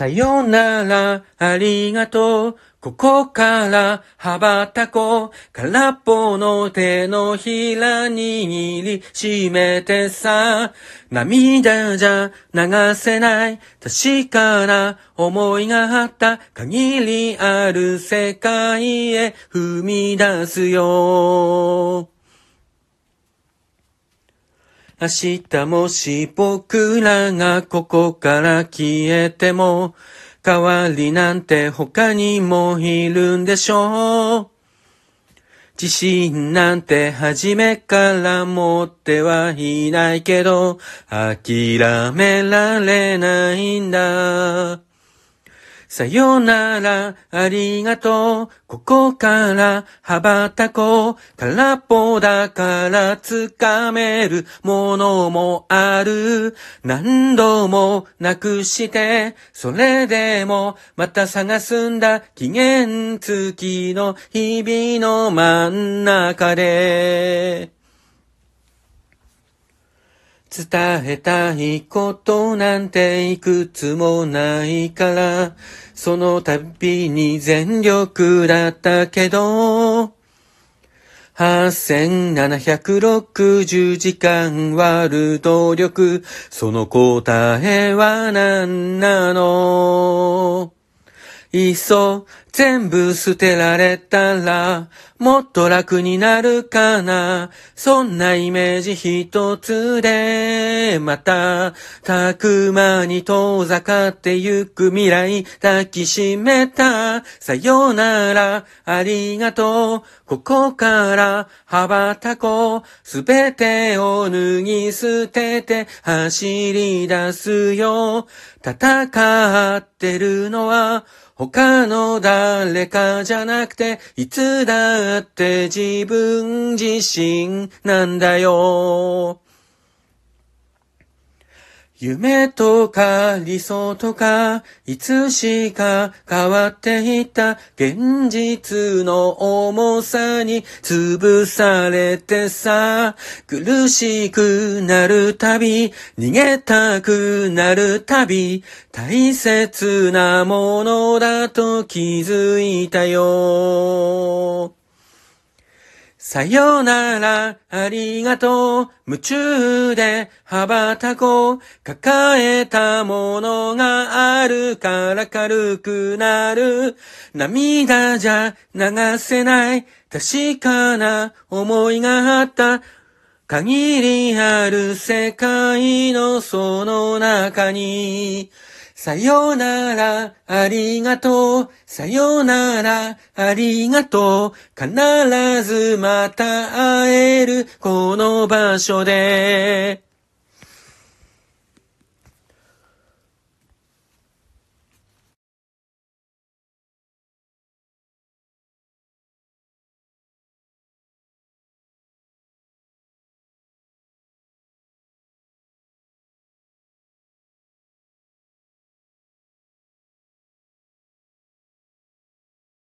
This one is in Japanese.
さよなら、ありがとう。ここから羽ばたこう。空っぽの手のひら握りしめてさ。涙じゃ流せない。確かな思いがあった。限りある世界へ踏み出すよ。明日もし僕らがここから消えても、代わりなんて他にもいるんでしょう。自信なんて初めから持ってはいないけど、諦められないんだ。さよなら、ありがとう。ここから羽ばたこう。空っぽだから掴めるものもある。何度もなくして、それでもまた探すんだ。期限付きの日々の真ん中で。伝えたいことなんていくつもないから、その度に全力だったけど、8760時間割る努力、その答えは何なの？いっそ全部捨てられたらもっと楽になるかな。そんなイメージ一つでまたたくまに遠ざかってゆく未来抱きしめたさよなら。ありがとう。ここから羽ばたこ。うすべてを脱ぎ捨てて走り出すよ。戦ってるのは他の誰かじゃなくて、いつだって自分自身なんだよ。夢とか理想とか、いつしか変わっていった現実の重さに潰されてさ、苦しくなるたび、逃げたくなるたび、大切なものだと気づいたよ。さよなら、ありがとう。夢中で羽ばたこう。抱えたものがあるから軽くなる。涙じゃ流せない。確かな思いがあった。限りある世界のその中に。さよなら、ありがとう。さよなら、ありがとう。必ずまた会える、この場所で。